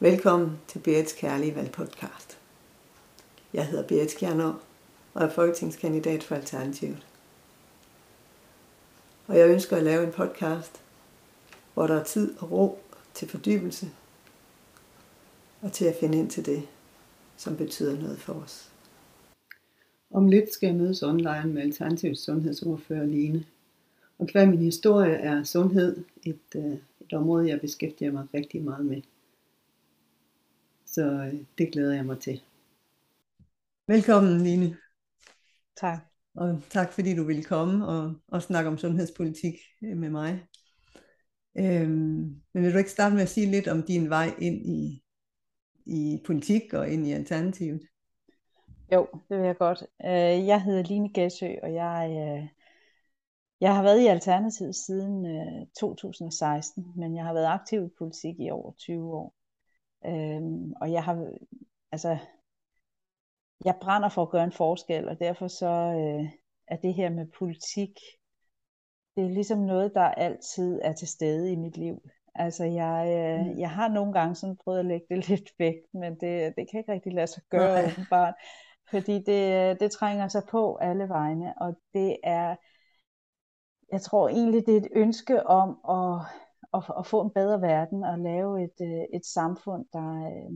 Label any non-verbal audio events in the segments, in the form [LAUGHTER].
Velkommen til Berits Kærlige Valgpodcast. Jeg hedder Berit Skjernå og er folketingskandidat for Alternativet. Og jeg ønsker at lave en podcast, hvor der er tid og ro til fordybelse og til at finde ind til det, som betyder noget for os. Om lidt skal jeg mødes online med Alternativets sundhedsordfører Line. Og hver min historie er sundhed, et, øh, et område, jeg beskæftiger mig rigtig meget med. Så øh, det glæder jeg mig til. Velkommen, Line. Tak. Og tak fordi du ville komme og, og snakke om sundhedspolitik øh, med mig. Øhm, men vil du ikke starte med at sige lidt om din vej ind i, i politik og ind i Alternativet? Jo, det vil jeg godt. Øh, jeg hedder Line Gæsø, og jeg, jeg har været i Alternativet siden 2016, men jeg har været aktiv i politik i over 20 år. Øhm, og jeg har, altså, jeg brænder for at gøre en forskel, og derfor så øh, er det her med politik, det er ligesom noget, der altid er til stede i mit liv. Altså jeg, øh, mm. jeg har nogle gange sådan prøvet at lægge det [LAUGHS] lidt væk, men det, det kan ikke rigtig lade sig gøre åbenbart, fordi det, det trænger sig på alle vegne, og det er, jeg tror egentlig, det er et ønske om at at, at få en bedre verden og lave et, øh, et samfund, der, øh,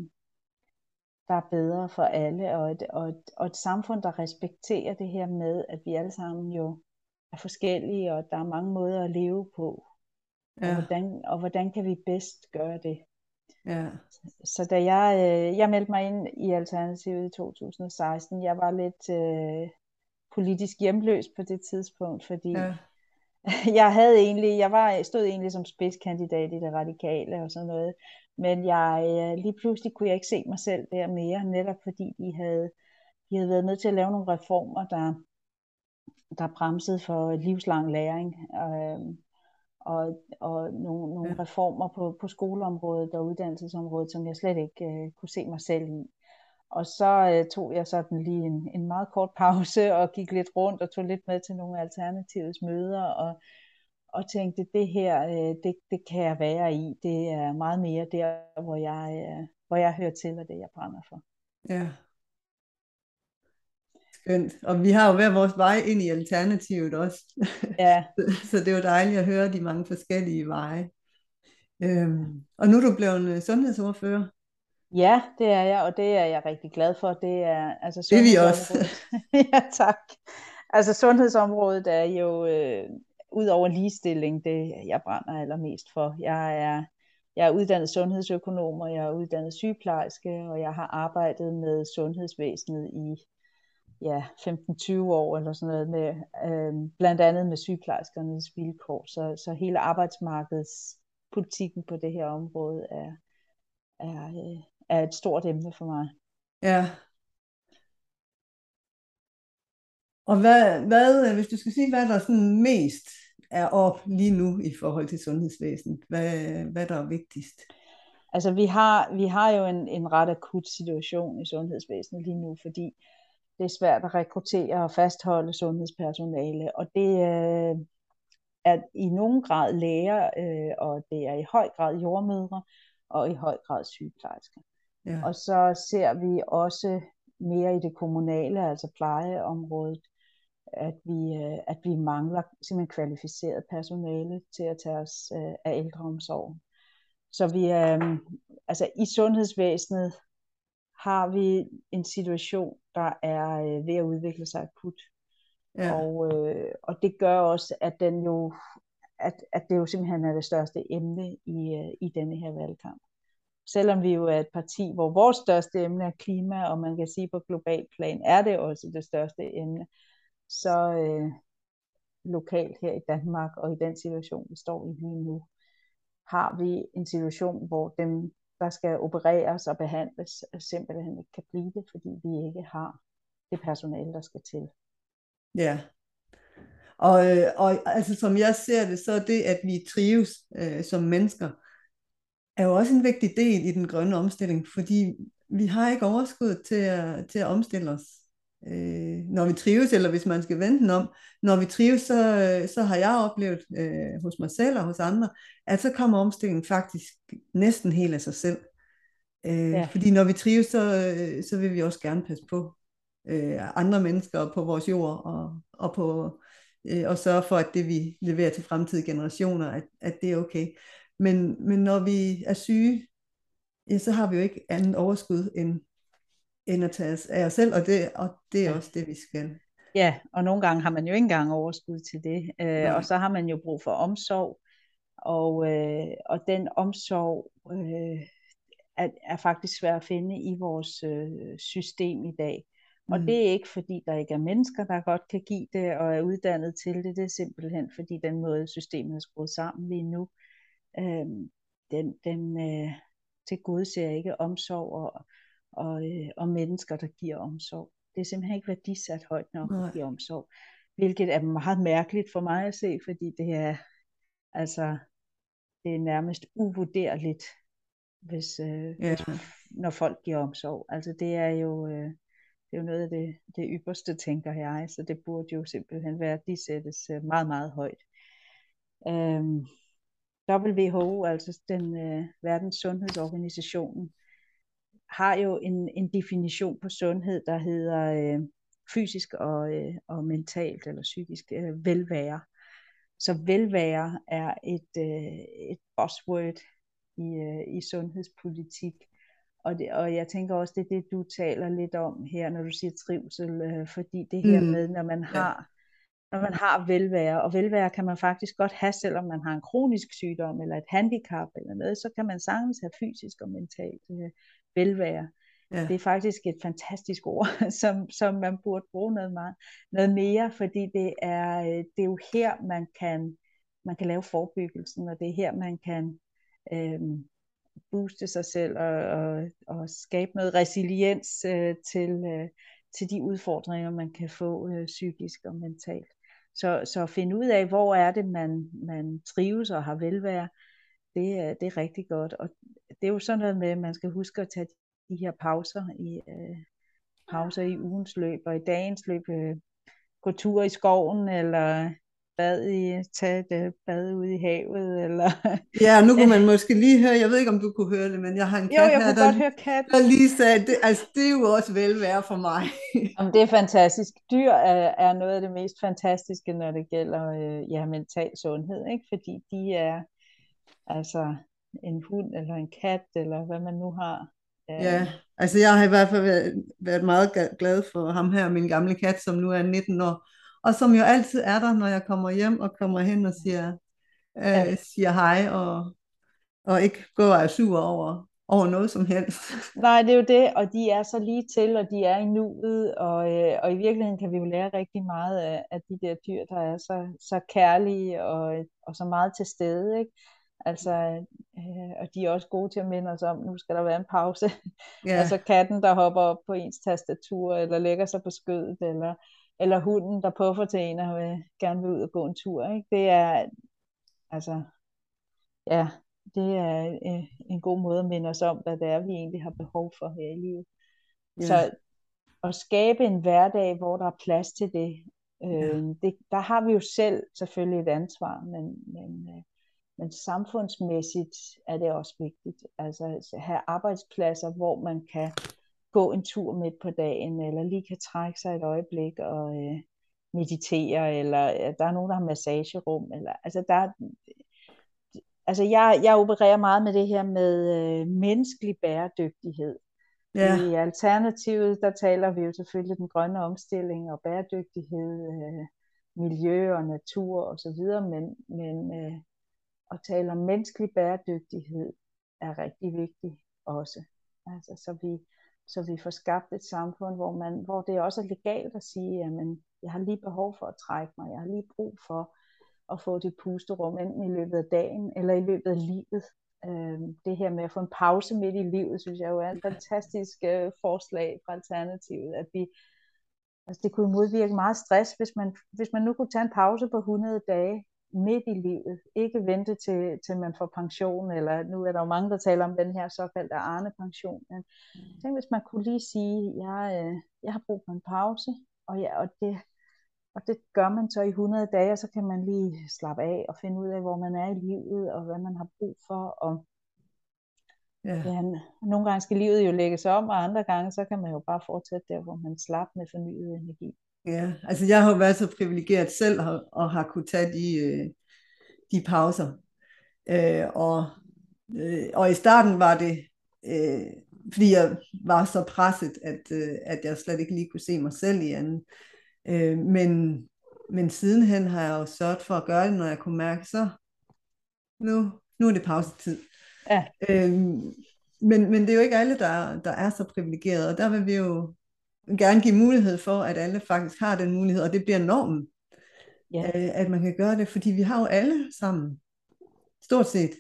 der er bedre for alle, og et, og, et, og et samfund, der respekterer det her med, at vi alle sammen jo er forskellige, og der er mange måder at leve på. Ja. Og, hvordan, og hvordan kan vi bedst gøre det? Ja. Så da jeg, øh, jeg meldte mig ind i Alternativet i 2016, jeg var lidt øh, politisk hjemløs på det tidspunkt, fordi ja. [LAUGHS] jeg havde egentlig, jeg var, stod egentlig som spidskandidat i det radikale og sådan noget, men jeg, øh, lige pludselig kunne jeg ikke se mig selv der mere, netop fordi de havde, de havde været nødt til at lave nogle reformer, der, der bremsede for livslang læring, øh, og, og nogle, nogle ja. reformer på, på skoleområdet og uddannelsesområdet, som jeg slet ikke øh, kunne se mig selv i. Og så øh, tog jeg sådan lige en, en meget kort [LAUGHS] pause og gik lidt rundt og tog lidt med til nogle alternativets møder og, og tænkte, det her, øh, det, det kan jeg være i. Det er meget mere der, hvor jeg, øh, hvor jeg hører til, og det jeg brænder for. Ja. Skønt. Og vi har jo hver vores vej ind i alternativet også. Ja. [LAUGHS] så det er jo dejligt at høre de mange forskellige veje. Øhm, og nu er du blevet sundhedsordfører. Ja, det er jeg, og det er jeg rigtig glad for. Det er altså det er vi også. [LAUGHS] ja, tak. Altså sundhedsområdet er jo øh, ud over ligestilling det, jeg brænder allermest for. Jeg er, jeg er uddannet sundhedsøkonom, og jeg er uddannet sygeplejerske, og jeg har arbejdet med sundhedsvæsenet i ja, 15-20 år eller sådan noget, med, øh, blandt andet med sygeplejerskernes vilkår. Så, så hele arbejdsmarkedspolitikken på det her område er, er, øh, er et stort emne for mig. Ja. Og hvad, hvad, hvis du skal sige, hvad der sådan mest er op lige nu i forhold til sundhedsvæsenet, hvad, hvad der er vigtigst? Altså vi har, vi har jo en, en ret akut situation i sundhedsvæsenet lige nu, fordi det er svært at rekruttere og fastholde sundhedspersonale, og det øh, er i nogen grad læger, øh, og det er i høj grad jordmødre, og i høj grad sygeplejersker. Ja. Og så ser vi også mere i det kommunale, altså plejeområdet, at vi, øh, at vi mangler simpelthen kvalificeret personale til at tage os øh, af ældreomsorgen. Så vi øh, altså i sundhedsvæsenet har vi en situation, der er ved at udvikle sig akut. Ja. Og, øh, og det gør også, at den jo at, at det jo simpelthen er det største emne i, i denne her valgkamp selvom vi jo er et parti, hvor vores største emne er klima, og man kan sige på global plan er det også det største emne, så øh, lokalt her i Danmark og i den situation, vi står i lige nu, har vi en situation, hvor dem, der skal opereres og behandles, simpelthen ikke kan blive det, fordi vi ikke har det personale, der skal til. Ja, og, øh, og altså, som jeg ser det, så er det, at vi trives øh, som mennesker, er jo også en vigtig del i den grønne omstilling, fordi vi har ikke overskud til at, til at omstille os. Øh, når vi trives, eller hvis man skal vente den om, når vi trives, så, så har jeg oplevet øh, hos mig selv og hos andre, at så kommer omstillingen faktisk næsten helt af sig selv. Øh, ja. Fordi når vi trives, så, så vil vi også gerne passe på øh, andre mennesker på vores jord, og, og, på, øh, og sørge for, at det vi leverer til fremtidige generationer, at, at det er okay. Men, men når vi er syge, ja, så har vi jo ikke andet overskud end, end at tage os af os selv, og det, og det er ja. også det, vi skal. Ja, og nogle gange har man jo ikke engang overskud til det, øh, og så har man jo brug for omsorg, og, øh, og den omsorg øh, er, er faktisk svær at finde i vores øh, system i dag. Og mm. det er ikke fordi, der ikke er mennesker, der godt kan give det og er uddannet til det. Det er simpelthen fordi den måde, systemet er skruet sammen lige nu, øh, den, den øh, tilgodeser ikke omsorg og, og, øh, og mennesker, der giver omsorg. Det er simpelthen ikke værdisat højt nok at give omsorg. Hvilket er meget mærkeligt for mig at se, fordi det er altså det er nærmest uvurderligt, hvis, øh, ja. hvis, når folk giver omsorg. Altså det er jo, øh, det er jo noget af det, det ypperste, tænker jeg, så det burde jo simpelthen være, de sættes øh, meget, meget højt. Øhm, WHO, altså den øh, verdens sundhedsorganisationen, har jo en, en definition på sundhed, der hedder øh, fysisk og, øh, og mentalt eller psykisk øh, velvære. Så velvære er et, øh, et buzzword i, øh, i sundhedspolitik. Og, det, og jeg tænker også, det er det, du taler lidt om her, når du siger trivsel, øh, fordi det her mm. med, når man har når man har velvære, og velvære kan man faktisk godt have, selvom man har en kronisk sygdom eller et handicap eller noget, så kan man sagtens have fysisk og mentalt øh, velvære. Ja. Det er faktisk et fantastisk ord, [LAUGHS] som, som man burde bruge noget, meget, noget mere, fordi det er, øh, det er jo her, man kan, man kan lave forebyggelsen, og det er her, man kan øhm, booste sig selv og, og, og skabe noget resiliens øh, til, øh, til de udfordringer, man kan få øh, psykisk og mentalt. Så, så finde ud af, hvor er det, man, man trives og har velvære, det, er, det er rigtig godt. Og det er jo sådan noget med, at man skal huske at tage de her pauser i, øh, pauser i ugens løb, og i dagens løb øh, gå tur i skoven, eller bad i, tage et øh, bad ude i havet, eller... Ja, nu kunne man [LAUGHS] måske lige høre, jeg ved ikke, om du kunne høre det, men jeg har en kat jo, jeg her, der, godt høre kat. der lige sagde, det, altså det er jo også velvære for mig. [LAUGHS] Jamen, det er fantastisk. Dyr er, er noget af det mest fantastiske, når det gælder øh, ja, mental sundhed, ikke? fordi de er altså en hund eller en kat, eller hvad man nu har. Ja, altså jeg har i hvert fald været, været meget glad for ham her, min gamle kat, som nu er 19 år, og som jo altid er der, når jeg kommer hjem og kommer hen og siger, øh, ja. siger hej, og, og ikke går og sur over, over noget som helst. [LAUGHS] Nej, det er jo det, og de er så lige til, og de er i nuet, og, øh, og i virkeligheden kan vi jo lære rigtig meget af, af de der dyr, der er så, så kærlige og, og så meget til stede, ikke? Altså, øh, og de er også gode til at minde os om, nu skal der være en pause. Yeah. [LAUGHS] altså katten, der hopper op på ens tastatur, eller lægger sig på skødet, eller eller hunden, der puffer til en og vil, gerne vil ud og gå en tur. Ikke? Det er, altså, ja, det er øh, en god måde at minde os om, hvad det er, vi egentlig har behov for her i livet. Ja. Så at skabe en hverdag, hvor der er plads til det, øh, ja. det der har vi jo selv selvfølgelig et ansvar, men, men, øh, men samfundsmæssigt er det også vigtigt. Altså have arbejdspladser, hvor man kan gå en tur midt på dagen, eller lige kan trække sig et øjeblik og øh, meditere, eller øh, der er nogen, der har massagerum, eller altså der altså jeg, jeg opererer meget med det her med øh, menneskelig bæredygtighed. Ja. I alternativet, der taler vi jo selvfølgelig den grønne omstilling og bæredygtighed, øh, miljø og natur og så videre, men, men øh, at tale om menneskelig bæredygtighed er rigtig vigtigt også. Altså, så vi, så vi får skabt et samfund, hvor, man, hvor det også er legalt at sige, jamen, jeg har lige behov for at trække mig, jeg har lige brug for at få det pusterum, enten i løbet af dagen eller i løbet af livet. Øhm, det her med at få en pause midt i livet, synes jeg jo er et fantastisk øh, forslag fra Alternativet, at vi, altså det kunne modvirke meget stress, hvis man, hvis man nu kunne tage en pause på 100 dage, midt i livet. Ikke vente til, til man får pension, eller nu er der jo mange, der taler om den her såkaldte Arne-pension. Men mm. tænk, hvis man kunne lige sige, jeg, øh, jeg har brug for en pause, og, ja, og, det, og det gør man så i 100 dage, og så kan man lige slappe af og finde ud af, hvor man er i livet, og hvad man har brug for, og Ja. ja. Nogle gange skal livet jo lægges om, og andre gange, så kan man jo bare fortsætte der, hvor man slap med fornyet energi. Ja, altså jeg har jo været så privilegeret selv og, og har kunne tage de, øh, de pauser. Øh, og, øh, og i starten var det, øh, fordi jeg var så presset, at, øh, at jeg slet ikke lige kunne se mig selv i anden. Øh, men, men sidenhen har jeg jo sørget for at gøre det, når jeg kunne mærke, så nu, nu er det pausetid. Ja. Øhm, men, men det er jo ikke alle, der, der er så privilegerede, og der vil vi jo gerne give mulighed for, at alle faktisk har den mulighed, og det bliver normen, ja. øh, at man kan gøre det, fordi vi har jo alle sammen, stort set,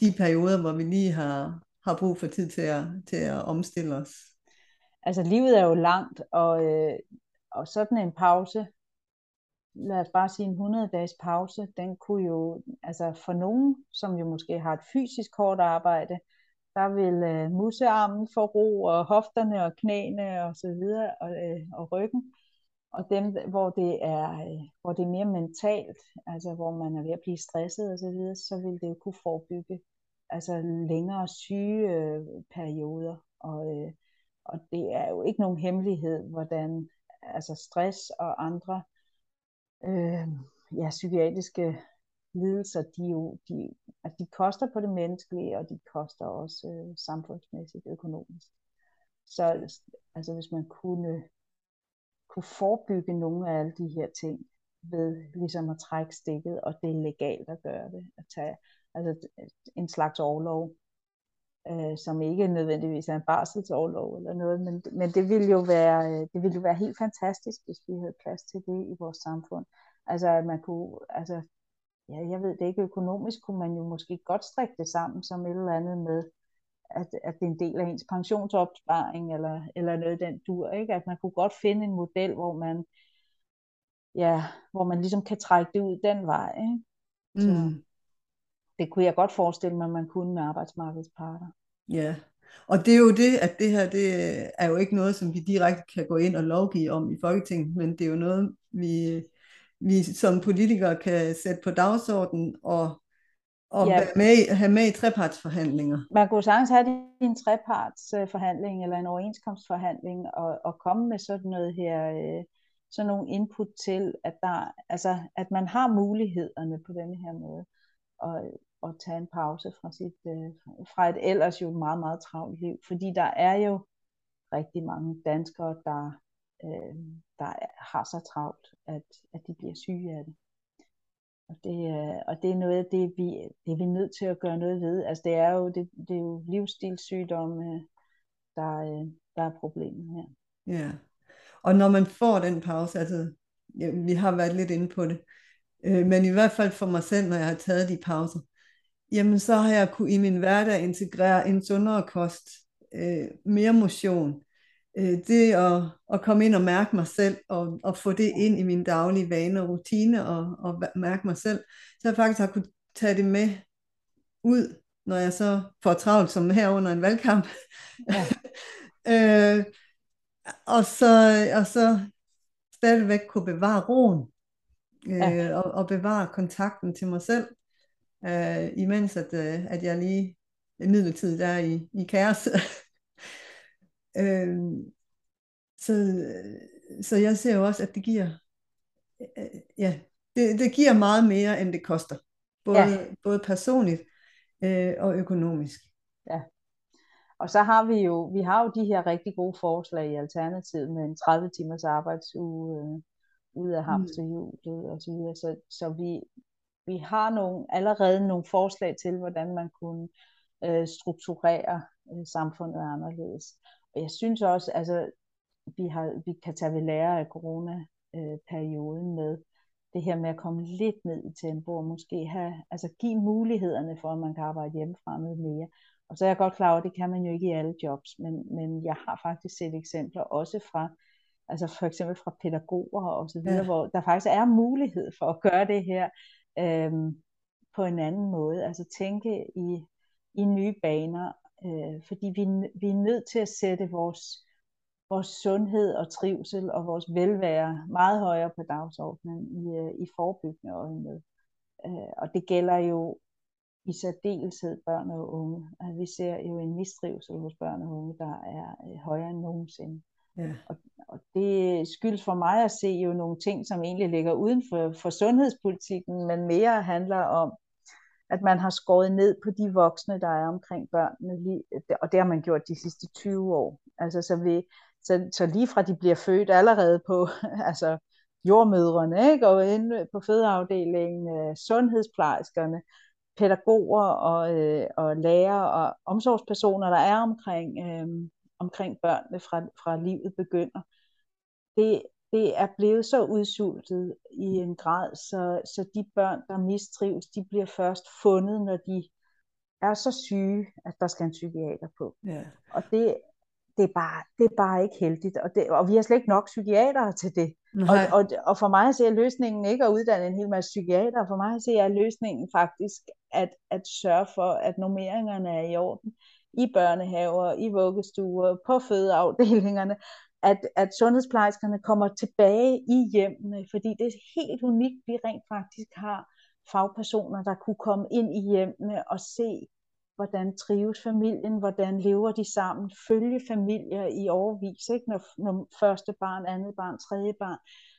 de perioder, hvor vi lige har, har brug for tid til at, til at omstille os. Altså livet er jo langt, og, øh, og sådan en pause, lad os bare sige en 100 dages pause, den kunne jo, altså for nogen, som jo måske har et fysisk hårdt arbejde, der vil øh, musearmen få ro, og hofterne og knæene og så videre, og, øh, og ryggen. Og dem, hvor det, er, øh, hvor det er mere mentalt, altså hvor man er ved at blive stresset og så videre, så vil det jo kunne forebygge altså længere syge øh, perioder. Og, øh, og det er jo ikke nogen hemmelighed, hvordan altså stress og andre øh, ja, psykiatriske lidelser, de, jo, de, altså de koster på det menneskelige, og de koster også øh, samfundsmæssigt økonomisk. Så altså, hvis man kunne, kunne forebygge nogle af alle de her ting, ved ligesom at trække stikket, og det er legalt at gøre det, at tage altså en slags overlov, øh, som ikke nødvendigvis er en barselsårlov eller noget, men, men det ville jo være, øh, det ville jo være helt fantastisk, hvis vi havde plads til det i vores samfund. Altså at man kunne, altså ja, jeg ved det ikke, økonomisk kunne man jo måske godt strikke det sammen som et eller andet med, at, at det er en del af ens pensionsopsparing, eller, eller noget den dur, ikke? At man kunne godt finde en model, hvor man, ja, hvor man ligesom kan trække det ud den vej, ikke? Så mm. det kunne jeg godt forestille mig, at man kunne med arbejdsmarkedets parter. Ja, og det er jo det, at det her, det er jo ikke noget, som vi direkte kan gå ind og lovgive om i Folketinget, men det er jo noget, vi vi som politikere kan sætte på dagsordenen og, og ja. med, have med i trepartsforhandlinger. Man kunne sagtens have det i en trepartsforhandling eller en overenskomstforhandling og, og komme med sådan noget her, øh, sådan nogle input til, at, der, altså, at man har mulighederne på denne her måde og, og tage en pause fra, sit, øh, fra et ellers jo meget, meget travlt liv. Fordi der er jo rigtig mange danskere, der øh, der har så travlt, at, at de bliver syge af det. Og det, øh, og det er noget af det, vi, det er vi nødt til at gøre noget ved. Altså det er jo, det, det er jo livsstilssygdomme, der, øh, der er problemet her. Ja, og når man får den pause, altså ja, vi har været lidt inde på det, øh, men i hvert fald for mig selv, når jeg har taget de pauser, jamen så har jeg kunne i min hverdag integrere en sundere kost, øh, mere motion, øh, det at, at komme ind og mærke mig selv, og, og få det ind i min daglige vane og rutine, og, og mærke mig selv, så jeg faktisk har kunne tage det med ud, når jeg så får travlt som her under en valgkamp. Ja. [LAUGHS] øh, og, så, og så stadigvæk kunne bevare roen, øh, ja. og, og bevare kontakten til mig selv, øh, imens at, øh, at jeg lige midlertidigt er i, i kaos. [LAUGHS] Øh, så, så jeg ser jo også, at det giver, øh, ja, det, det giver meget mere, end det koster. Både, ja. både personligt øh, og økonomisk. Ja. Og så har vi jo, vi har jo de her rigtig gode forslag i Alternativet med en 30 timers arbejdsuge øh, ud af mm. hamsterhjulet og så videre. Så, så vi, vi har nogle, allerede nogle forslag til, hvordan man kunne øh, strukturere øh, samfundet anderledes. Og jeg synes også, altså, vi, har, vi kan tage ved lære af corona-perioden med det her med at komme lidt ned i tempo, og måske have, altså give mulighederne for, at man kan arbejde hjemmefra noget mere. Og så er jeg godt klar over, at det kan man jo ikke i alle jobs, men, men jeg har faktisk set eksempler også fra, altså for eksempel fra pædagoger og så videre, ja. hvor der faktisk er mulighed for at gøre det her øhm, på en anden måde. Altså tænke i, i nye baner, Øh, fordi vi, vi er nødt til at sætte vores, vores sundhed og trivsel og vores velvære meget højere på dagsordenen i, øh, i forebyggende øje med. Øh, og det gælder jo i særdeleshed børn og unge. Altså, vi ser jo en mistrivsel hos børn og unge, der er øh, højere end nogensinde. Ja. Og, og det skyldes for mig at se jo nogle ting, som egentlig ligger uden for, for sundhedspolitikken, men mere handler om, at man har skåret ned på de voksne, der er omkring børnene, øh, og det har man gjort de sidste 20 år. Altså, så, vi, så, så lige fra de bliver født allerede på [LAUGHS] altså, jordmødrene, ikke? og inde på fødeafdelingen, øh, sundhedsplejerskerne, pædagoger og, øh, og lærere og omsorgspersoner, der er omkring, øh, omkring børnene fra, fra livet begynder. Det, det er blevet så udsultet i en grad, så, så de børn, der mistrives, de bliver først fundet, når de er så syge, at der skal en psykiater på. Ja. Og det, det, er bare, det er bare ikke heldigt, og, det, og vi har slet ikke nok psykiatere til det. Og, og, og for mig ser løsningen ikke at uddanne en hel masse psykiater, for mig ser løsningen faktisk at, at sørge for, at normeringerne er i orden i børnehaver, i vuggestuer, på fødeafdelingerne, at, at sundhedsplejerskerne kommer tilbage i hjemmene, fordi det er helt unikt, vi rent faktisk har fagpersoner, der kunne komme ind i hjemmene og se, hvordan trives familien, hvordan lever de sammen, følge familier i overvis, ikke? Når, når første barn, andet barn, tredje barn.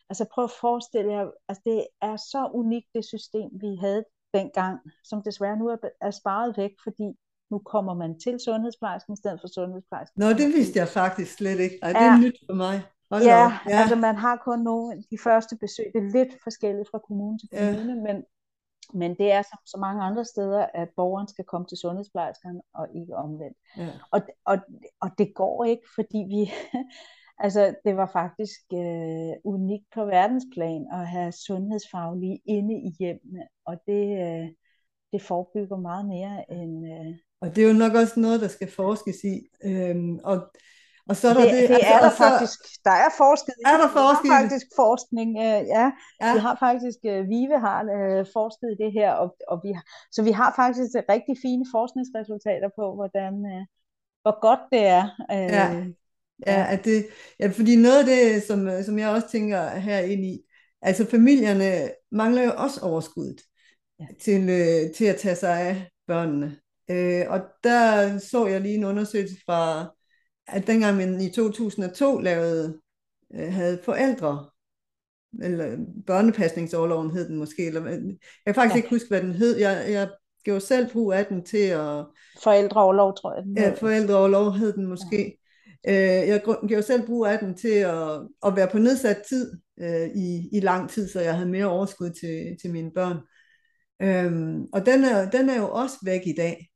Altså prøv at forestille jer, altså det er så unikt det system, vi havde dengang, som desværre nu er, er sparet væk, fordi nu kommer man til sundhedsplejersken i stedet for sundhedsplejersken. Nå, det vidste jeg faktisk slet ikke. Ej, det er ja. nyt for mig. Hold ja, ja, altså man har kun nogle, de første besøg, det er lidt forskelligt fra kommune til kommune, ja. men, men det er som så mange andre steder, at borgeren skal komme til sundhedsplejersken og ikke omvendt. Ja. Og, og, og det går ikke, fordi vi, [LAUGHS] altså det var faktisk øh, unikt på verdensplan at have sundhedsfaglige inde i hjemmene, og det, øh, det forebygger meget mere end, øh, og det er jo nok også noget, der skal forskes i. Øhm, og, og så er der det, det, det altså, er der så, faktisk. Der er forsket. Er der forsket? Der er faktisk forskning. Øh, ja, ja, vi har faktisk, øh, Vive har øh, forsket i det her, og, og vi har, så vi har faktisk rigtig fine forskningsresultater på, hvordan, øh, hvor godt det er. Øh, ja. Ja, at det, ja, fordi noget af det, som, som jeg også tænker her ind i, altså familierne mangler jo også overskuddet ja. til, øh, til at tage sig af børnene. Øh, og der så jeg lige en undersøgelse fra, at dengang man i 2002 lavede, øh, havde forældre, eller børnepasningsoverloven hed den måske, eller, jeg kan faktisk ja. ikke huske, hvad den hed. Jeg, jeg gjorde selv brug af den til at... Forældreoverlov, tror jeg. Den ja, forældreoverlov hed den måske. Ja. Øh, jeg gjorde selv brug af den til at, at være på nedsat tid øh, i, i lang tid, så jeg havde mere overskud til, til mine børn. Øhm, og den er, den er jo også væk i dag.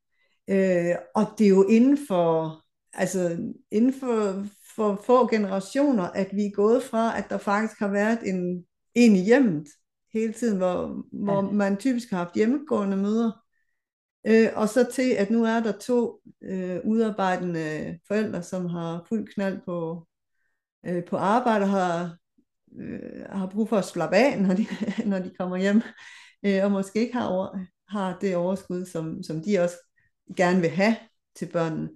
Øh, og det er jo inden for, altså inden for, for få generationer, at vi er gået fra, at der faktisk har været en, en i hjemmet hele tiden, hvor, hvor ja. man typisk har haft hjemmegående møder. Øh, og så til, at nu er der to øh, udarbejdende forældre, som har fuld knald på, øh, på arbejde og har, øh, har brug for at slappe af, når de, [LAUGHS] når de kommer hjem, øh, og måske ikke har, over, har det overskud, som, som de også gerne vil have til børnene.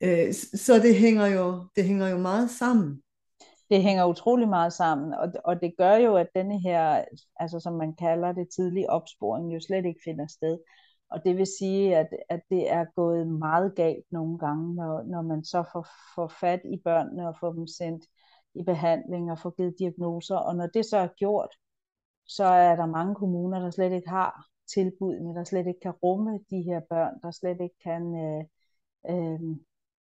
Øh, så det hænger, jo, det hænger jo meget sammen. Det hænger utrolig meget sammen, og, og det gør jo, at denne her, altså som man kalder det, tidlig opsporing, jo slet ikke finder sted. Og det vil sige, at, at det er gået meget galt nogle gange, når, når man så får, får fat i børnene og får dem sendt i behandling og får givet diagnoser. Og når det så er gjort, så er der mange kommuner, der slet ikke har tilbudene, der slet ikke kan rumme de her børn, der slet ikke kan øh, øh,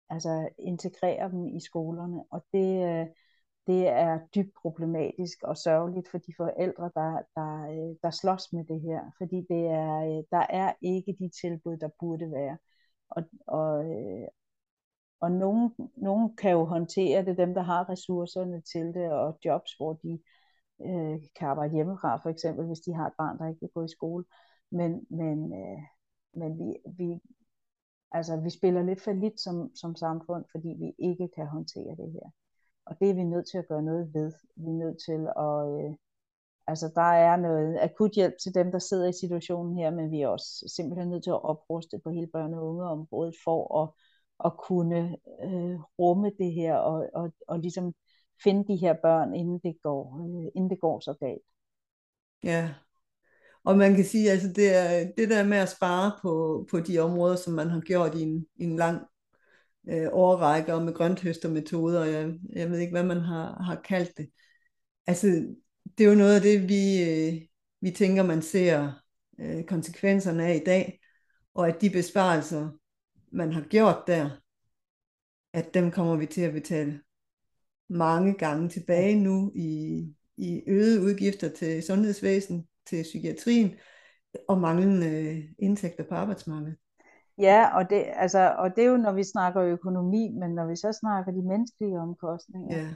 altså integrere dem i skolerne. Og det, øh, det er dybt problematisk og sørgeligt for de forældre, der, der, øh, der slås med det her, fordi det er, øh, der er ikke de tilbud, der burde være. Og, og, øh, og nogen, nogen kan jo håndtere det, dem der har ressourcerne til det, og jobs, hvor de øh, kan arbejde hjemmefra, for eksempel hvis de har et barn, der ikke vil gå i skole. Men, men, øh, men vi, vi, altså, vi spiller lidt for lidt som, som samfund, fordi vi ikke kan håndtere det her. Og det er vi nødt til at gøre noget ved. Vi er nødt til at... Øh, altså, der er noget akut hjælp til dem, der sidder i situationen her, men vi er også simpelthen nødt til at opruste på hele børne- og ungeområdet for at, at kunne øh, rumme det her og, og, og ligesom finde de her børn, inden det går, øh, inden det går så galt. Ja, og man kan sige, altså det, er, det der med at spare på, på de områder, som man har gjort i en, i en lang øh, årrække, og med grønthøstermetoder, og jeg, jeg ved ikke, hvad man har, har kaldt det. Altså, det er jo noget af det, vi, øh, vi tænker, man ser øh, konsekvenserne af i dag, og at de besparelser, man har gjort der, at dem kommer vi til at betale mange gange tilbage nu i, i øgede udgifter til sundhedsvæsen, til psykiatrien og manglende indtægter på arbejdsmarkedet. Ja, og det, altså, og det er jo, når vi snakker økonomi, men når vi så snakker de menneskelige omkostninger, ja.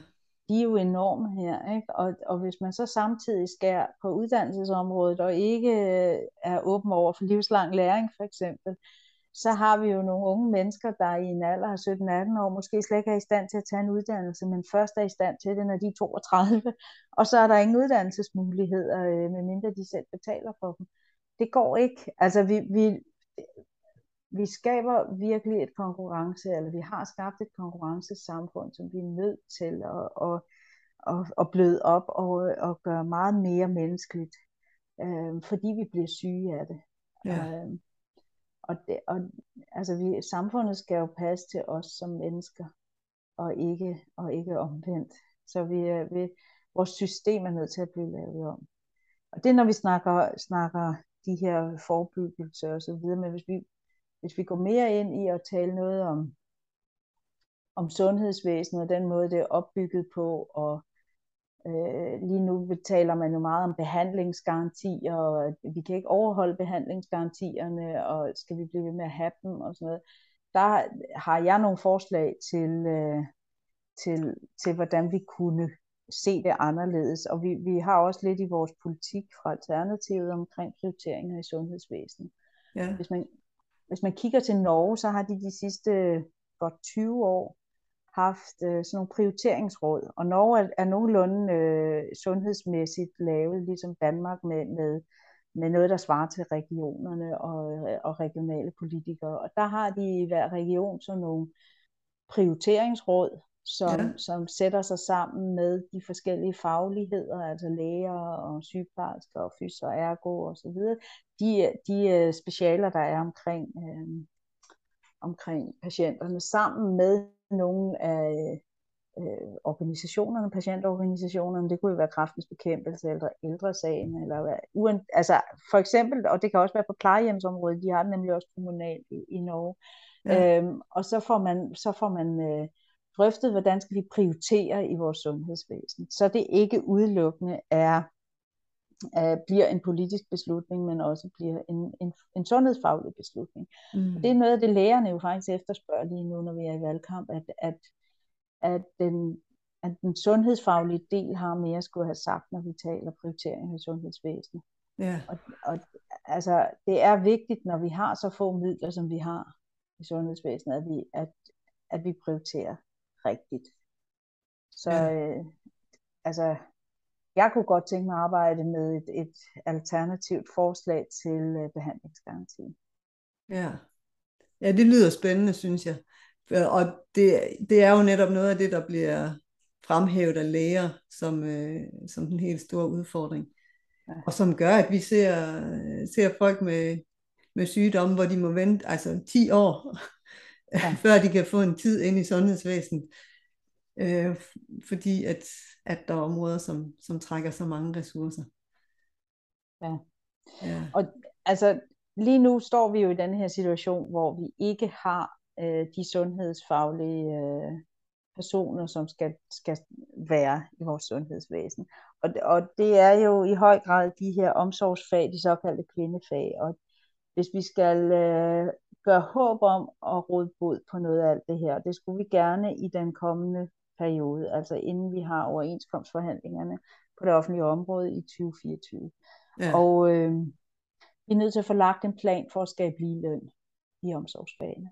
de er jo enorme her. Ikke? Og, og hvis man så samtidig skærer på uddannelsesområdet og ikke er åben over for livslang læring for eksempel, så har vi jo nogle unge mennesker, der i en alder af 17-18 år måske slet ikke er i stand til at tage en uddannelse, men først er i stand til det, når de er 32, [LAUGHS] og så er der ingen uddannelsesmuligheder, øh, medmindre de selv betaler for dem. Det går ikke. Altså vi, vi, vi skaber virkelig et konkurrence, eller vi har skabt et konkurrencesamfund, som vi er nødt til at, at, at, at bløde op og, og gøre meget mere menneskeligt, øh, fordi vi bliver syge af det. Ja. Øh, og, det, og altså vi, samfundet skal jo passe til os som mennesker, og ikke, og ikke omvendt. Så vi, øh, vi, vores system er nødt til at blive lavet om. Og det er, når vi snakker, snakker de her forebyggelser og så videre, men hvis vi, hvis vi går mere ind i at tale noget om, om sundhedsvæsenet og den måde, det er opbygget på, og Øh, lige nu taler man jo meget om behandlingsgarantier, og vi kan ikke overholde behandlingsgarantierne, og skal vi blive ved med at have dem og sådan noget. Der har jeg nogle forslag til, øh, til, til hvordan vi kunne se det anderledes. Og vi, vi har også lidt i vores politik fra Alternativet omkring prioriteringer i sundhedsvæsenet. Ja. Hvis, man, hvis man kigger til Norge, så har de de sidste godt 20 år haft øh, sådan nogle prioriteringsråd, og Norge er, er nogenlunde øh, sundhedsmæssigt lavet, ligesom Danmark, med, med, med noget, der svarer til regionerne og, øh, og regionale politikere. Og der har de i hver region sådan nogle prioriteringsråd, som, ja. som sætter sig sammen med de forskellige fagligheder, altså læger og sygeplejersker og fys og ergo og så videre, de, de øh, specialer, der er omkring, øh, omkring patienterne, sammen med nogle af øh, organisationerne, patientorganisationerne, det kunne jo være kraftens bekæmpelse, eller ældresagen, eller uen, altså for eksempel, og det kan også være på plejehjemsområdet, de har det nemlig også kommunalt i, i Norge, ja. øhm, og så får man, så får man øh, drøftet, hvordan skal vi prioritere i vores sundhedsvæsen, så det ikke udelukkende er uh, bliver en politisk beslutning, men også bliver en, en, en sundhedsfaglig beslutning. Mm. det er noget af det, lægerne jo faktisk efterspørger lige nu, når vi er i valgkamp, at, at, at, den, at den sundhedsfaglige del har mere at skulle have sagt, når vi taler prioritering i sundhedsvæsenet. Yeah. Og, og altså, det er vigtigt, når vi har så få midler, som vi har i sundhedsvæsenet, at vi, at, at vi prioriterer rigtigt. Så yeah. øh, altså, jeg kunne godt tænke mig at arbejde med et, et alternativt forslag til uh, behandlingsgaranti. Ja. ja, det lyder spændende, synes jeg. Og det, det er jo netop noget af det, der bliver fremhævet af læger som, øh, som den helt store udfordring. Ja. Og som gør, at vi ser, ser folk med, med sygdomme, hvor de må vente altså 10 år, ja. [LAUGHS] før de kan få en tid ind i sundhedsvæsenet øh, fordi at, at der er områder, som, som trækker så mange ressourcer. Ja. ja. Og altså, lige nu står vi jo i den her situation, hvor vi ikke har øh, de sundhedsfaglige øh, personer, som skal, skal være i vores sundhedsvæsen. Og, og det er jo i høj grad de her omsorgsfag, de såkaldte kvindefag. Og hvis vi skal øh, gøre håb om at råde bod på noget af alt det her, det skulle vi gerne i den kommende periode, altså inden vi har overenskomstforhandlingerne på det offentlige område i 2024. Ja. Og øh, vi er nødt til at få lagt en plan for at skabe lige løn i omsorgsfagene.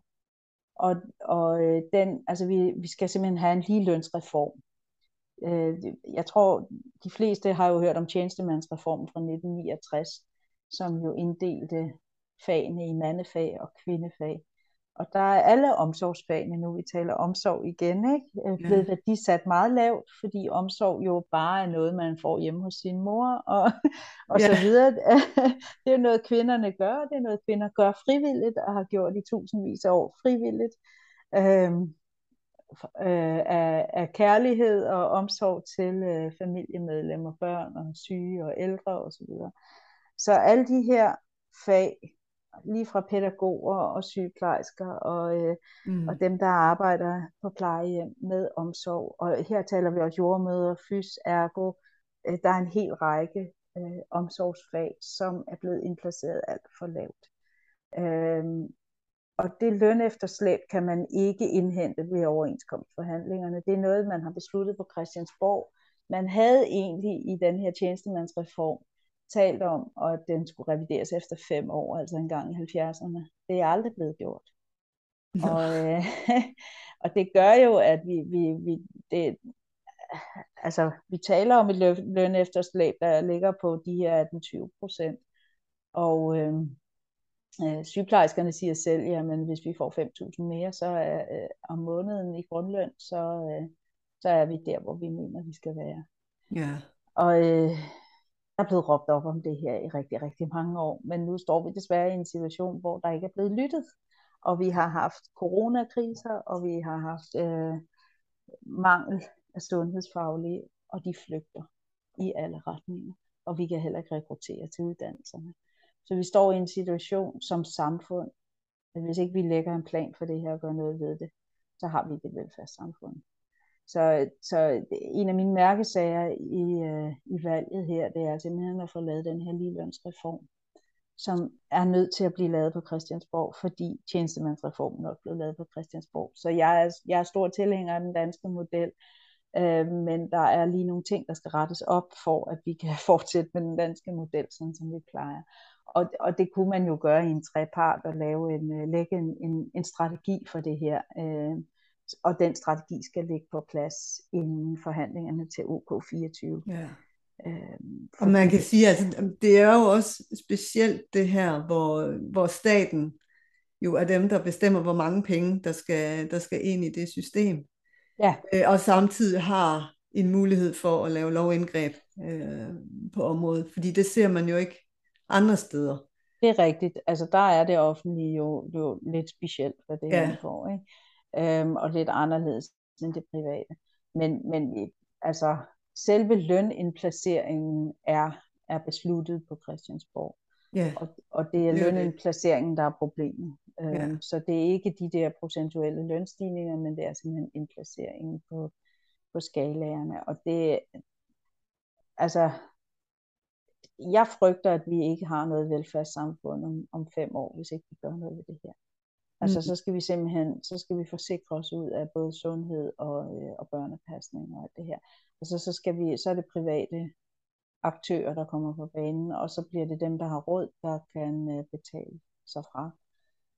Og, og øh, den, altså vi, vi skal simpelthen have en ligelønsreform. Øh, jeg tror, de fleste har jo hørt om tjenestemandsreformen fra 1969, som jo inddelte fagene i mandefag og kvindefag. Og der er alle omsorgsfagene nu, vi taler omsorg igen, ikke? Øh, blevet ja. værdisat meget lavt, fordi omsorg jo bare er noget, man får hjemme hos sin mor, [LAUGHS] og, og ja. så videre. [LAUGHS] Det er noget, kvinderne gør, det er noget, kvinder gør frivilligt, og har gjort i tusindvis af år frivilligt. Øhm, øh, af, af kærlighed og omsorg til øh, familiemedlemmer, børn og syge og ældre osv. Så, videre. så alle de her fag, lige fra pædagoger og sygeplejersker og, øh, mm. og dem, der arbejder på plejehjem med omsorg. Og her taler vi også jordmøder, fys, ergo. Øh, der er en hel række øh, omsorgsfag, som er blevet indplaceret alt for lavt. Øh, og det lønefterslæb kan man ikke indhente ved overenskomstforhandlingerne. Det er noget, man har besluttet på Christiansborg. Man havde egentlig i den her tjenestemandsreform talt om, at den skulle revideres efter fem år, altså en gang i 70'erne. Det er aldrig blevet gjort. Og, øh, [LAUGHS] og det gør jo, at vi, vi, vi det, altså, vi taler om et lønefterslæb, der ligger på de her 18-20 procent. Og, øh, Øh, sygeplejerskerne siger selv, at hvis vi får 5.000 mere så er, øh, om måneden i grundløn, så, øh, så er vi der, hvor vi mener, vi skal være. Ja. Og øh, der er blevet råbt op om det her i rigtig, rigtig mange år, men nu står vi desværre i en situation, hvor der ikke er blevet lyttet. Og vi har haft coronakriser, og vi har haft øh, mangel af sundhedsfaglige, og de flygter i alle retninger. Og vi kan heller ikke rekruttere til uddannelserne. Så vi står i en situation som samfund, at hvis ikke vi lægger en plan for det her og gør noget ved det, så har vi det velfærdssamfund. Så, så en af mine mærkesager i, øh, i valget her, det er simpelthen at få lavet den her ligelønsreform, som er nødt til at blive lavet på Christiansborg, fordi tjenestemandsreformen også blev lavet på Christiansborg. Så jeg er, jeg er stor tilhænger af den danske model, øh, men der er lige nogle ting, der skal rettes op for, at vi kan [LAUGHS] fortsætte med den danske model, sådan som vi plejer. Og, og det kunne man jo gøre i en trepart og lave en, øh, lægge en, en, en strategi for det her. Øh, og den strategi skal ligge på plads inden forhandlingerne til OK24. Ja. Øh, og man kan sige, at altså, det er jo også specielt det her, hvor, hvor staten jo er dem, der bestemmer, hvor mange penge, der skal, der skal ind i det system. Ja. Øh, og samtidig har en mulighed for at lave lovindgreb øh, på området, fordi det ser man jo ikke andre steder. Det er rigtigt. Altså der er det offentlige jo, jo lidt specielt, hvad det ja. får, ikke? Øhm, og lidt anderledes end det private. Men, men altså selve lønindplaceringen er, er besluttet på Christiansborg. Ja. Og, og det er lønindplaceringen, der er problemet. Øhm, ja. Så det er ikke de der procentuelle lønstigninger, men det er simpelthen indplaceringen på, på skalagerne. Og det, altså, jeg frygter, at vi ikke har noget velfærdssamfund om, om fem år, hvis ikke vi gør noget ved det her. Altså mm. så skal vi simpelthen, så skal vi forsikre os ud af både sundhed og, øh, og børnepasning og alt det her. Altså så skal vi, så er det private aktører, der kommer på banen, og så bliver det dem, der har råd, der kan øh, betale sig fra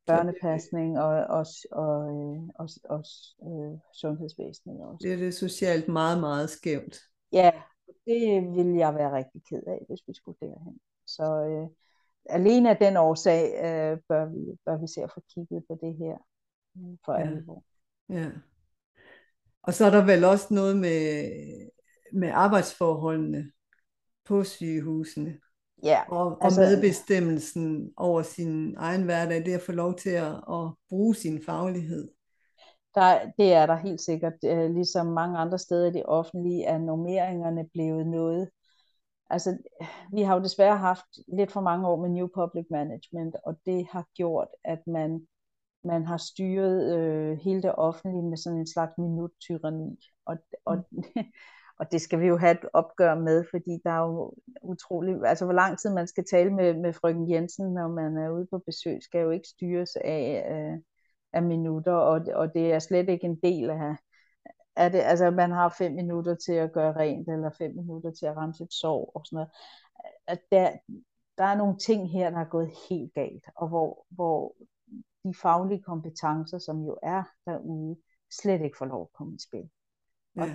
børnepasning og, og, og, øh, og, og, og øh, sundhedsvæsenet også. Det er det socialt meget, meget skævt. Ja, det ville jeg være rigtig ked af, hvis vi skulle derhen. Så øh, alene af den årsag øh, bør, vi, bør vi se at få kigget på det her øh, for ja. alvor. Ja. Og så er der vel også noget med, med arbejdsforholdene på sygehusene. Ja, og, altså, og medbestemmelsen over sin egen hverdag, det at få lov til at, at bruge sin faglighed. Der, det er der helt sikkert. Øh, ligesom mange andre steder i det offentlige er normeringerne blevet noget. Altså, vi har jo desværre haft lidt for mange år med New Public Management, og det har gjort, at man, man har styret øh, hele det offentlige med sådan en slags minuttyranni. Og, og, mm. [LAUGHS] og det skal vi jo have et opgør med, fordi der er jo utrolig, altså hvor lang tid man skal tale med, med frøken Jensen, når man er ude på besøg, skal jo ikke styres af, øh, af minutter, og, og det er slet ikke en del af, af det. Altså, man har fem minutter til at gøre rent, eller fem minutter til at rense et sår, og sådan noget. At der, der er nogle ting her, der er gået helt galt, og hvor, hvor de faglige kompetencer, som jo er derude, slet ikke får lov at komme i spil. Ja. Og,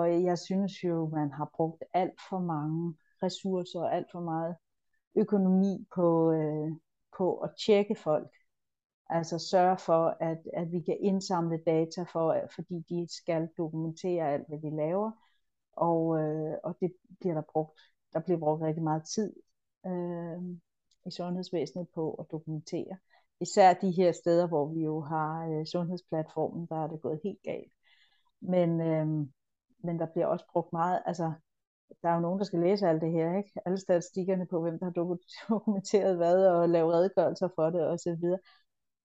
og jeg synes jo, man har brugt alt for mange ressourcer og alt for meget økonomi på, øh, på at tjekke folk Altså sørge for, at, at vi kan indsamle data, for, fordi de skal dokumentere alt, hvad de laver. Og, øh, og det bliver der brugt. Der bliver brugt rigtig meget tid øh, i sundhedsvæsenet på at dokumentere. Især de her steder, hvor vi jo har øh, sundhedsplatformen, der er det gået helt galt. Men, øh, men der bliver også brugt meget, altså der er jo nogen, der skal læse alt det her, ikke? Alle statistikkerne på, hvem der har dokumenteret hvad, og lave redegørelser for det, og så videre.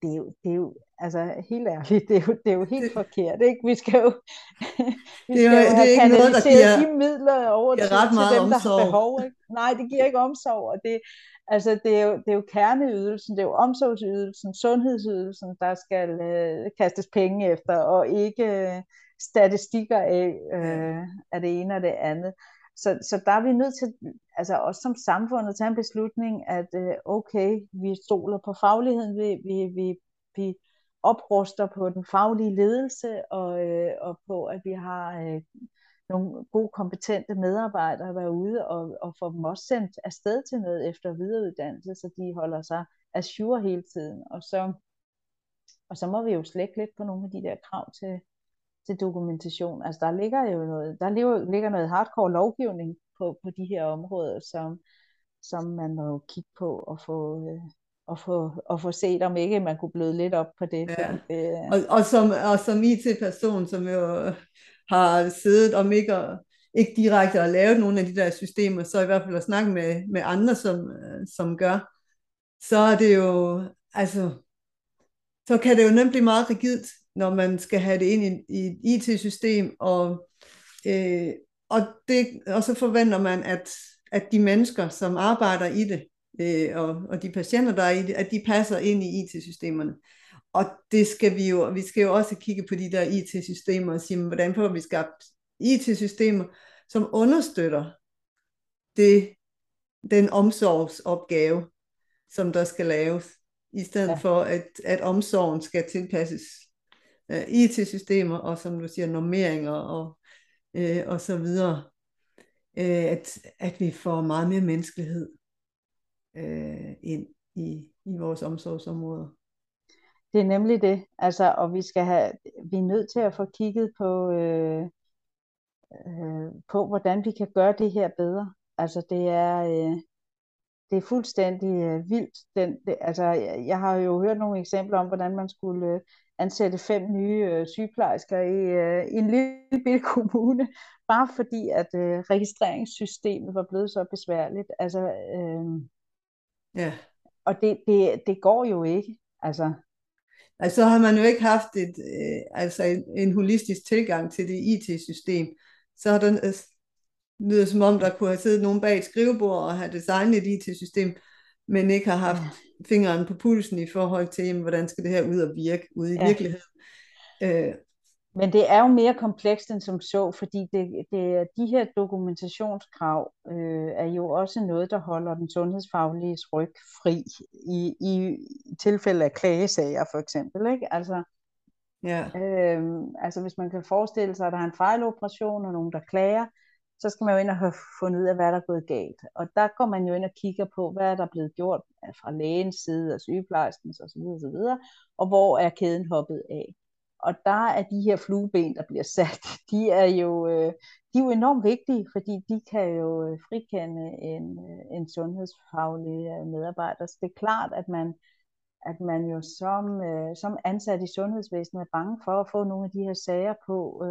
Det er jo, det er jo altså helt ærligt, det er jo, det er jo helt det, forkert, ikke? Vi skal jo, [LAUGHS] vi det er, skal jo det have er ikke noget, der giver, de midler over til, ret meget til dem, der omsorg. har behov, ikke? Nej, det giver ikke omsorg, og det, altså, det, er jo, det er jo kerneydelsen, det er jo omsorgsydelsen, sundhedsydelsen, der skal øh, kastes penge efter, og ikke øh, statistikker af, øh, af det ene og det andet. Så, så der er vi nødt til, altså også som samfund, at tage en beslutning, at øh, okay, vi stoler på fagligheden, vi, vi, vi, vi opruster på den faglige ledelse, og, øh, og på, at vi har øh, nogle gode, kompetente medarbejdere derude, og, og får dem også sendt afsted til noget efter videreuddannelse, så de holder sig assure hele tiden. Og så, og så må vi jo slække lidt på nogle af de der krav til, til dokumentation. Altså der ligger jo noget, der ligger, ligger noget hardcore lovgivning på, på de her områder, som, som man må kigge på og få, øh, og få, og få set, om ikke man kunne bløde lidt op på det. Ja. det Og, og, som, og som IT-person, som jo har siddet om ikke, at, ikke direkte at lave nogle af de der systemer, så i hvert fald at snakke med, med andre, som, som gør, så er det jo, altså, så kan det jo nemt blive meget rigidt, når man skal have det ind i, i et IT-system, og, øh, og, det, og så forventer man, at, at de mennesker, som arbejder i det, øh, og, og de patienter, der er i det, at de passer ind i IT-systemerne. Og det skal vi jo, vi skal jo også kigge på de der IT-systemer og sige, hvordan får vi skabt IT-systemer, som understøtter det, den omsorgsopgave, som der skal laves, i stedet ja. for at, at omsorgen skal tilpasses øh, IT-systemer, og som du siger, normeringer og, øh, og så videre. Øh, at, at vi får meget mere menneskelighed øh, ind i, i vores omsorgsområder. Det er nemlig det, altså, og vi skal have, vi er nødt til at få kigget på, øh, øh, på hvordan vi kan gøre det her bedre. Altså det er, øh, det er fuldstændig øh, vildt. Den, det, altså, jeg, jeg har jo hørt nogle eksempler om, hvordan man skulle øh, ansætte fem nye øh, sygeplejersker i, øh, i en lille bitte kommune, [LAUGHS] bare fordi at øh, registreringssystemet var blevet så besværligt. Altså, øh, ja. Og det, det, det går jo ikke. Altså, Altså, så har man jo ikke haft et, øh, altså en, en holistisk tilgang til det IT-system. Så har den øh, lyder som om, der kunne have siddet nogen bag et skrivebord og have designet et IT-system, men ikke har haft ja. fingeren på pulsen i forhold til, jamen, hvordan skal det her ud og virke ude i ja. virkeligheden. Øh, men det er jo mere komplekst end som så, fordi det, det, de her dokumentationskrav øh, er jo også noget, der holder den sundhedsfaglige ryg fri i, i tilfælde af klagesager for eksempel. Ikke? Altså, ja. øh, altså hvis man kan forestille sig, at der er en fejloperation og nogen, der klager, så skal man jo ind og have fundet ud af, hvad der er gået galt. Og der går man jo ind og kigger på, hvad er der blevet gjort fra lægens side og sygeplejerskens osv. osv. Og hvor er kæden hoppet af. Og der er de her flueben, der bliver sat, [LAUGHS] de er jo, øh, de er jo enormt vigtige, fordi de kan jo øh, frikende en, øh, en sundhedsfaglig medarbejder. Så det er klart, at man, at man jo som, som ansat i sundhedsvæsenet er bange for at få nogle af de her sager på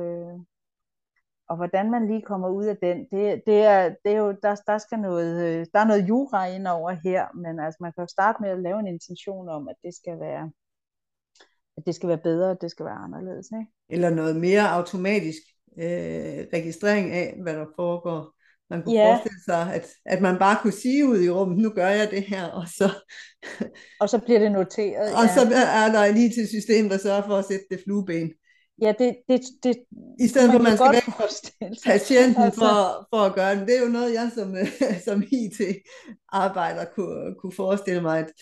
og hvordan man lige kommer ud af den, det, det, er, det er jo, der, der, skal noget, der er noget jura ind over her, men altså man kan jo starte med at lave en intention om, at det skal være at det skal være bedre, at det skal være anderledes. Ikke? Eller noget mere automatisk øh, registrering af, hvad der foregår. Man kunne Ja. forestille sig, at, at man bare kunne sige ud i rummet, nu gør jeg det her, [LAUGHS] og så, Og så bliver det noteret. og ja. så er der et IT-system, der sørger for at sætte det flueben. Ja, det, det, det I stedet for, at man skal sig. patienten Altså- for, for at gøre det. Det er jo noget, jeg som, [LAUGHS] som IT-arbejder kunne, kunne forestille mig, at,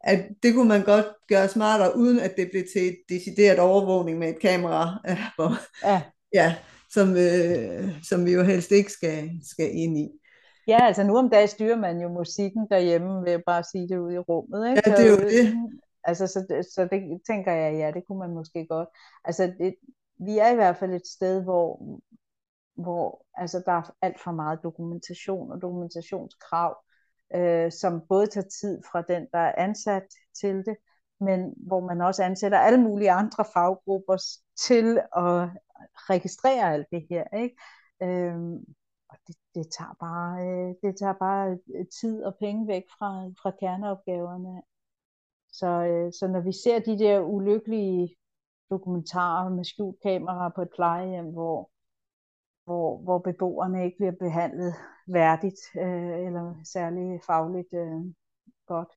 at det kunne man godt gøre smartere, uden at det blev til et decideret overvågning med et kamera, [LAUGHS] hvor, Ja. ja, som, øh, som vi jo helst ikke skal, skal ind i. ja, altså nu om dagen styrer man jo musikken derhjemme ved bare at sige det ud i rummet. Ikke? Ja, det er jo det. Altså, så, så det tænker jeg, ja, det kunne man måske godt. Altså, det, vi er i hvert fald et sted, hvor, hvor altså, der er alt for meget dokumentation og dokumentationskrav, øh, som både tager tid fra den, der er ansat til det, men hvor man også ansætter alle mulige andre faggrupper til at registrere alt det her. Ikke? Øhm, og det, det, tager bare, øh, det tager bare øh, tid og penge væk fra, fra kerneopgaverne. Så, øh, så når vi ser de der ulykkelige dokumentarer med skjult kamera på et plejehjem, hvor, hvor, hvor beboerne ikke bliver behandlet værdigt øh, eller særlig fagligt øh, godt,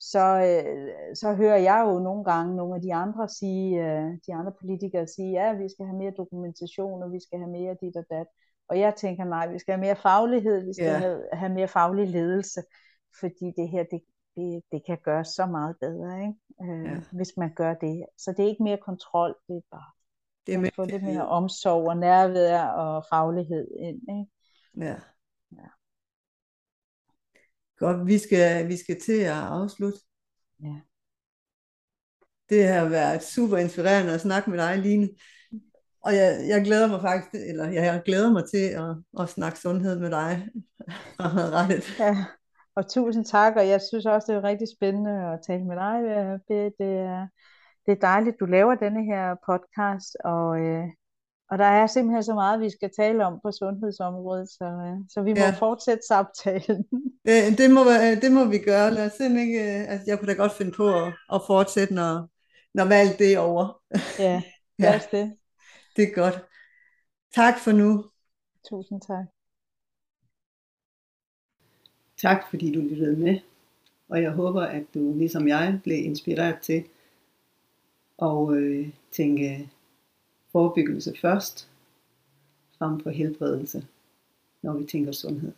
så, øh, så hører jeg jo nogle gange nogle af de andre sige, øh, de andre politikere sige, ja, vi skal have mere dokumentation, og vi skal have mere dit og dat. Og jeg tænker, nej, vi skal have mere faglighed, vi skal yeah. have, have mere faglig ledelse, fordi det her, det, det, det kan gøres så meget bedre, ikke? Øh, ja. hvis man gør det. Så det er ikke mere kontrol, det er bare det er at få lidt mere omsorg og nærvær og faglighed ind. Ikke? Ja. ja. Godt, vi skal, vi skal til at afslutte. Ja. Det har været super inspirerende at snakke med dig, Line. Og jeg, jeg glæder mig faktisk, eller jeg glæder mig til at, at snakke sundhed med dig [LAUGHS] Ja, og tusind tak, og jeg synes også, det er rigtig spændende at tale med dig. Det, det, er, det er dejligt, du laver denne her podcast, og, øh, og der er simpelthen så meget, vi skal tale om på sundhedsområdet, så, øh, så vi må ja. fortsætte samtalen. Det, [LAUGHS] det, må, det må vi gøre. Lad os ikke, altså, jeg kunne da godt finde på at, at fortsætte, når, når valget det er over. [LAUGHS] Ja, lad os det. Det er godt. Tak for nu. Tusind tak. Tak fordi du lyttede med, og jeg håber, at du ligesom jeg blev inspireret til at øh, tænke forebyggelse først, frem for helbredelse, når vi tænker sundhed.